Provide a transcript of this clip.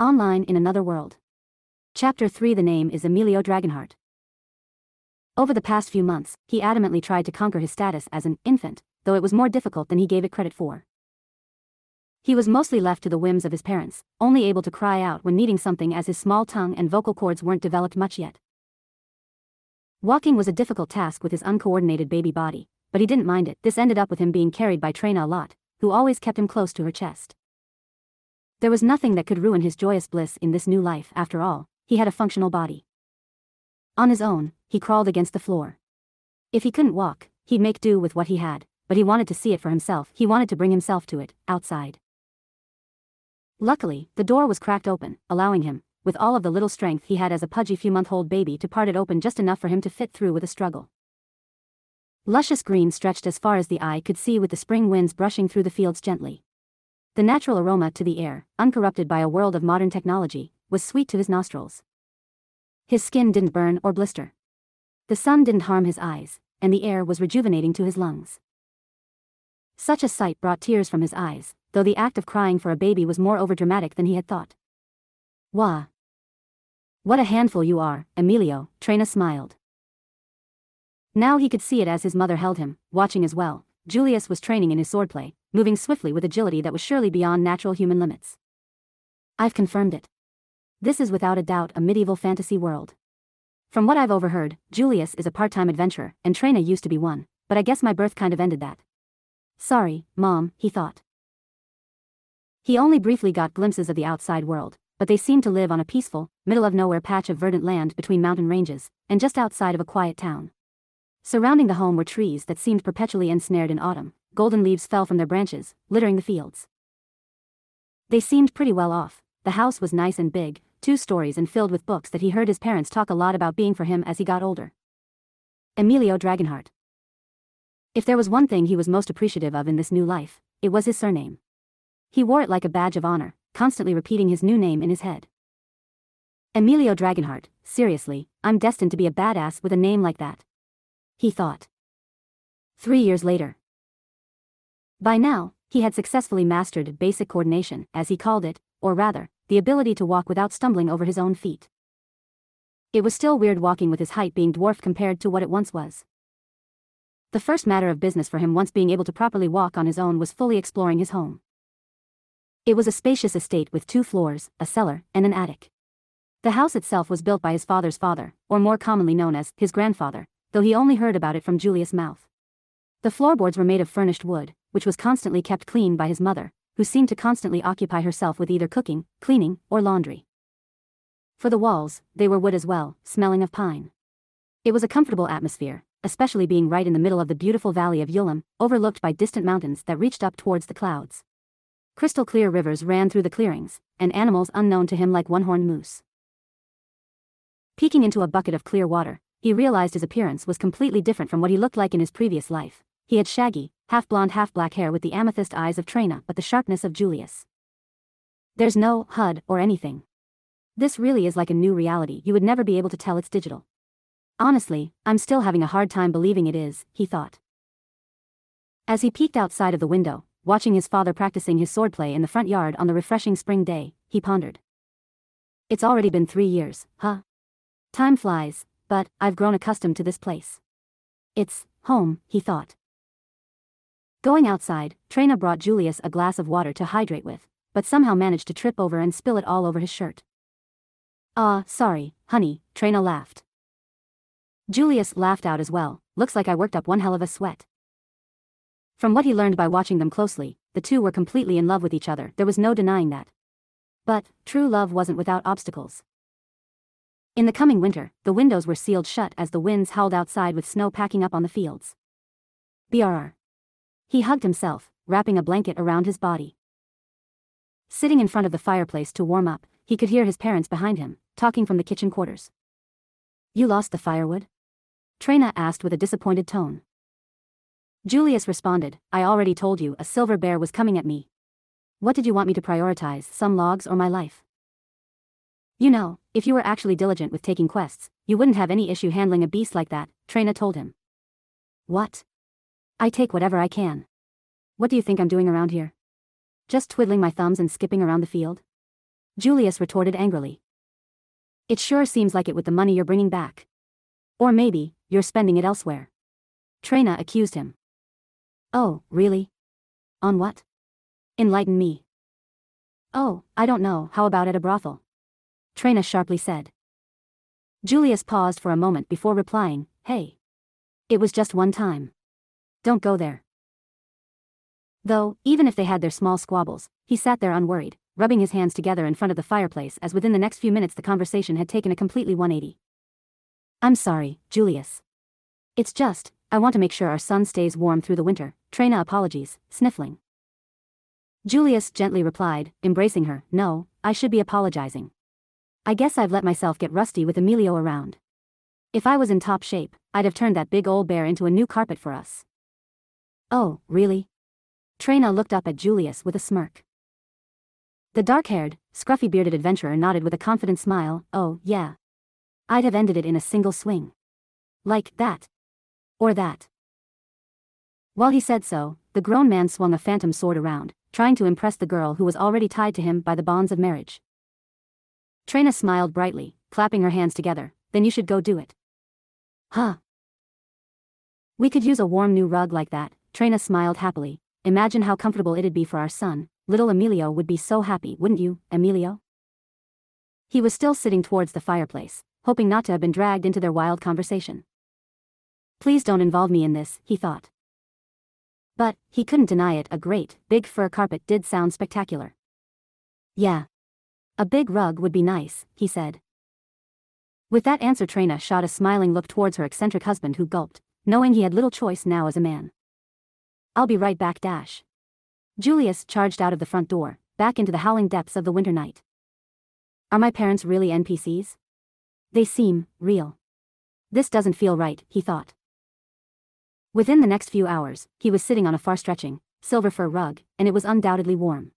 Online in Another World. Chapter 3 The name is Emilio Dragonheart. Over the past few months, he adamantly tried to conquer his status as an infant, though it was more difficult than he gave it credit for. He was mostly left to the whims of his parents, only able to cry out when needing something as his small tongue and vocal cords weren't developed much yet. Walking was a difficult task with his uncoordinated baby body, but he didn't mind it. This ended up with him being carried by Treyna a lot, who always kept him close to her chest. There was nothing that could ruin his joyous bliss in this new life after all, he had a functional body. On his own, he crawled against the floor. If he couldn't walk, he'd make do with what he had, but he wanted to see it for himself. He wanted to bring himself to it, outside. Luckily, the door was cracked open, allowing him, with all of the little strength he had as a pudgy few-month-old baby to part it open just enough for him to fit through with a struggle. Luscious green stretched as far as the eye could see with the spring winds brushing through the fields gently. The natural aroma to the air, uncorrupted by a world of modern technology, was sweet to his nostrils. His skin didn't burn or blister. The sun didn't harm his eyes, and the air was rejuvenating to his lungs. Such a sight brought tears from his eyes, though the act of crying for a baby was more overdramatic than he had thought. Wah! What a handful you are, Emilio, Treyna smiled. Now he could see it as his mother held him, watching as well. Julius was training in his swordplay, moving swiftly with agility that was surely beyond natural human limits. I've confirmed it. This is without a doubt a medieval fantasy world. From what I've overheard, Julius is a part-time adventurer, and Treyna used to be one, but I guess my birth kind of ended that. Sorry, Mom, he thought. He only briefly got glimpses of the outside world, but they seemed to live on a peaceful, middle-of-nowhere patch of verdant land between mountain ranges, and just outside of a quiet town. Surrounding the home were trees that seemed perpetually ensnared in autumn, golden leaves fell from their branches, littering the fields. They seemed pretty well off, the house was nice and big, two stories and filled with books that he heard his parents talk a lot about being for him as he got older. Emilio Dragonheart. If there was one thing he was most appreciative of in this new life, it was his surname. He wore it like a badge of honor, constantly repeating his new name in his head. Emilio Dragonheart, seriously, I'm destined to be a badass with a name like that. He thought. Three years later. By now, he had successfully mastered basic coordination, as he called it, or rather, the ability to walk without stumbling over his own feet. It was still weird walking with his height being dwarfed compared to what it once was. The first matter of business for him once being able to properly walk on his own was fully exploring his home. It was a spacious estate with two floors, a cellar, and an attic. The house itself was built by his father's father, or more commonly known as his grandfather, though he only heard about it from Julius' mouth. The floorboards were made of furnished wood, which was constantly kept clean by his mother, who seemed to constantly occupy herself with either cooking, cleaning, or laundry. For the walls, they were wood as well, smelling of pine. It was a comfortable atmosphere, especially being right in the middle of the beautiful valley of Ulam, overlooked by distant mountains that reached up towards the clouds. Crystal clear rivers ran through the clearings, and animals unknown to him like one-horned moose. Peeking into a bucket of clear water, he realized his appearance was completely different from what he looked like in his previous life. He had shaggy, half-blonde half-black hair with the amethyst eyes of Treyna but the sharpness of Julius. There's no HUD or anything. This really is like a new reality you would never be able to tell it's digital. Honestly, I'm still having a hard time believing it is, he thought. As he peeked outside of the window, watching his father practicing his swordplay in the front yard on the refreshing spring day, he pondered. It's already been three years, huh? Time flies, but I've grown accustomed to this place. It's home, he thought. Going outside, Treyna brought Julius a glass of water to hydrate with, but somehow managed to trip over and spill it all over his shirt. Ah, uh, sorry, honey, Treyna laughed. Julius laughed out as well, looks like I worked up one hell of a sweat. From what he learned by watching them closely, the two were completely in love with each other, there was no denying that. But, true love wasn't without obstacles. In the coming winter, the windows were sealed shut as the winds howled outside with snow packing up on the fields. BRR. He hugged himself, wrapping a blanket around his body. Sitting in front of the fireplace to warm up, he could hear his parents behind him, talking from the kitchen quarters. You lost the firewood? Treyna asked with a disappointed tone. Julius responded, I already told you a silver bear was coming at me. What did you want me to prioritize, some logs or my life? You know, if you were actually diligent with taking quests, you wouldn't have any issue handling a beast like that, Treyna told him. What? I take whatever I can. What do you think I'm doing around here? Just twiddling my thumbs and skipping around the field? Julius retorted angrily. It sure seems like it with the money you're bringing back. Or maybe, you're spending it elsewhere. Treyna accused him. Oh, really? On what? Enlighten me. Oh, I don't know, how about at a brothel? Treyna sharply said. Julius paused for a moment before replying, hey. It was just one time. Don't go there. Though, even if they had their small squabbles, he sat there unworried, rubbing his hands together in front of the fireplace as within the next few minutes the conversation had taken a completely 180. I'm sorry, Julius. It's just, I want to make sure our son stays warm through the winter, Treyna apologies, sniffling. Julius gently replied, embracing her, no, I should be apologizing. I guess I've let myself get rusty with Emilio around. If I was in top shape, I'd have turned that big old bear into a new carpet for us. Oh, really? Treyna looked up at Julius with a smirk. The dark-haired, scruffy-bearded adventurer nodded with a confident smile, oh, yeah. I'd have ended it in a single swing. Like that. Or that. While he said so, the grown man swung a phantom sword around, trying to impress the girl who was already tied to him by the bonds of marriage. Treyna smiled brightly, clapping her hands together, then you should go do it. Huh. We could use a warm new rug like that, Treyna smiled happily. Imagine how comfortable it'd be for our son, little Emilio would be so happy, wouldn't you, Emilio? He was still sitting towards the fireplace, hoping not to have been dragged into their wild conversation. Please don't involve me in this, he thought. But, he couldn't deny it, a great, big fur carpet did sound spectacular. Yeah. A big rug would be nice, he said. With that answer Treyna shot a smiling look towards her eccentric husband who gulped, knowing he had little choice now as a man. I'll be right back dash. Julius charged out of the front door, back into the howling depths of the winter night. Are my parents really NPCs? They seem real. This doesn't feel right, he thought. Within the next few hours, he was sitting on a far stretching, silver fur rug, and it was undoubtedly warm.